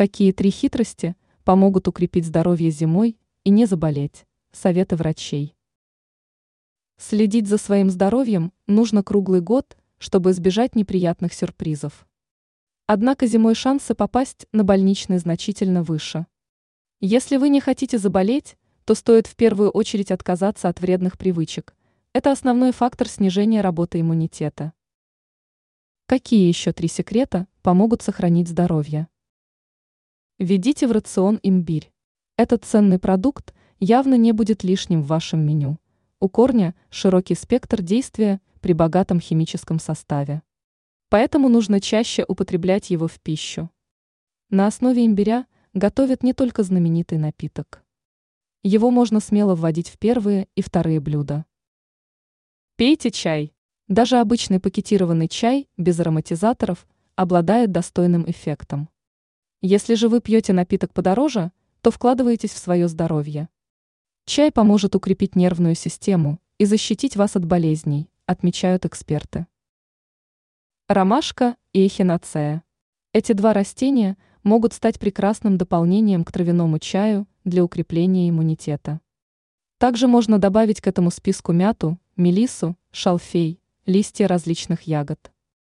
Какие три хитрости помогут укрепить здоровье зимой и не заболеть? Советы врачей. Следить за своим здоровьем нужно круглый год, чтобы избежать неприятных сюрпризов. Однако зимой шансы попасть на больничный значительно выше. Если вы не хотите заболеть, то стоит в первую очередь отказаться от вредных привычек. Это основной фактор снижения работы иммунитета. Какие еще три секрета помогут сохранить здоровье? Введите в рацион имбирь. Этот ценный продукт явно не будет лишним в вашем меню. У корня широкий спектр действия при богатом химическом составе. Поэтому нужно чаще употреблять его в пищу. На основе имбиря готовят не только знаменитый напиток. Его можно смело вводить в первые и вторые блюда. Пейте чай. Даже обычный пакетированный чай без ароматизаторов обладает достойным эффектом. Если же вы пьете напиток подороже, то вкладываетесь в свое здоровье. Чай поможет укрепить нервную систему и защитить вас от болезней, отмечают эксперты. Ромашка и эхиноцея. Эти два растения могут стать прекрасным дополнением к травяному чаю для укрепления иммунитета. Также можно добавить к этому списку мяту, мелиссу, шалфей, листья различных ягод.